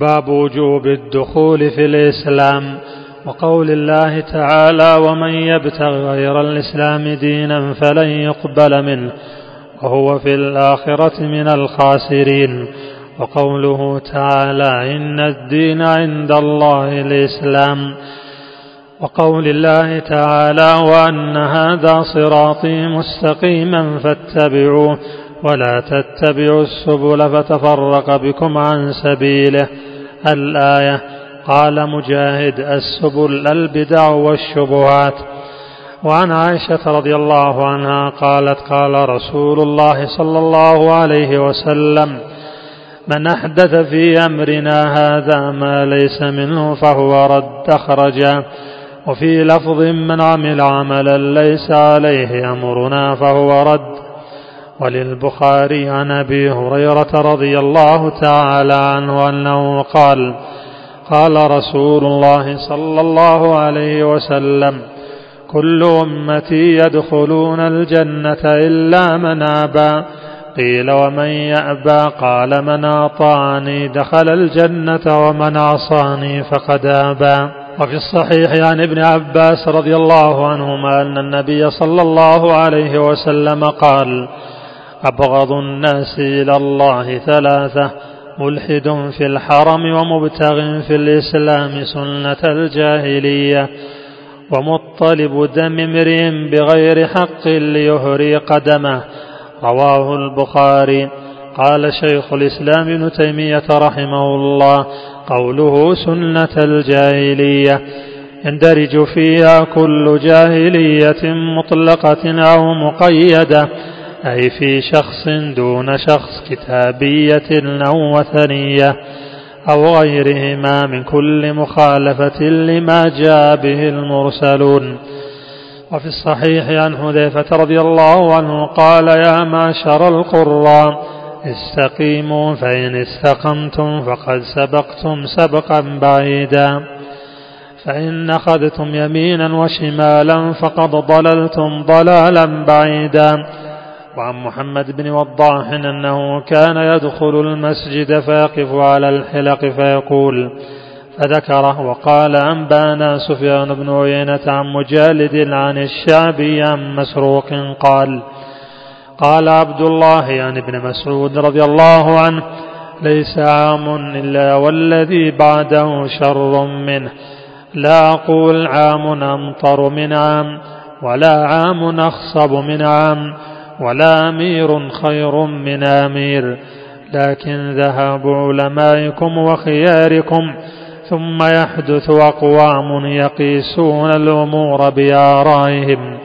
باب وجوب الدخول في الإسلام وقول الله تعالى ومن يبتغ غير الإسلام دينا فلن يقبل منه وهو في الآخرة من الخاسرين وقوله تعالى إن الدين عند الله الإسلام وقول الله تعالى وأن هذا صراطي مستقيما فاتبعوه ولا تتبعوا السبل فتفرق بكم عن سبيله الآية. قال مجاهد السبل البدع والشبهات. وعن عائشة رضي الله عنها قالت قال رسول الله صلى الله عليه وسلم من أحدث في أمرنا هذا ما ليس منه فهو رد أخرجا وفي لفظ من عمل عملا ليس عليه أمرنا فهو رد وللبخاري عن أبي هريرة رضي الله تعالى عنه أنه قال قال رسول الله صلى الله عليه وسلم كل أمتي يدخلون الجنة إلا من أبى. قيل ومن يأبى؟ قال من أطاعني دخل الجنة ومن عصاني فقد أبى. وفي الصحيح عن ابن عباس رضي الله عنهما أن النبي صلى الله عليه وسلم قال أبغض الناس إلى الله ثلاثة ملحد في الحرم ومبتغ في الإسلام سنة الجاهلية ومطلب دم امرئ بغير حق ليهري قدمه. رواه البخاري. قال شيخ الإسلام ابن تيمية رحمه الله قوله سنة الجاهلية. يندرج فيها كل جاهلية مطلقة أو مقيدة. أي في شخص دون شخص كتابية أو وثنية أو غيرهما من كل مخالفة لما جاء به المرسلون. وفي الصحيح عن حذيفة رضي الله عنه قال يا معشر القراء استقيموا فإن استقمتم فقد سبقتم سبقا بعيدا. فإن أخذتم يمينا وشمالا فقد ضللتم ضلالا بعيدا. وعن محمد بن وضاح أنه كان يدخل المسجد فيقف على الحلق فيقول فذكره وقال أنبأنا سفيان بن عيينة عن مجالد عن الشعبي عن مسروق قال قال عبد الله يعني ابن مسعود رضي الله عنه ليس عام إلا والذي بعده شر منه. لا أقول عام أمطر من عام ولا عام أخصب من عام. ولا أمير خير من أمير. لكن ذهاب علمائكم وخياركم ثم يحدث أقوام يقيسون الأمور بآرائهم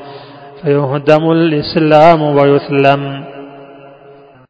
فيهدم الإسلام ويثلم.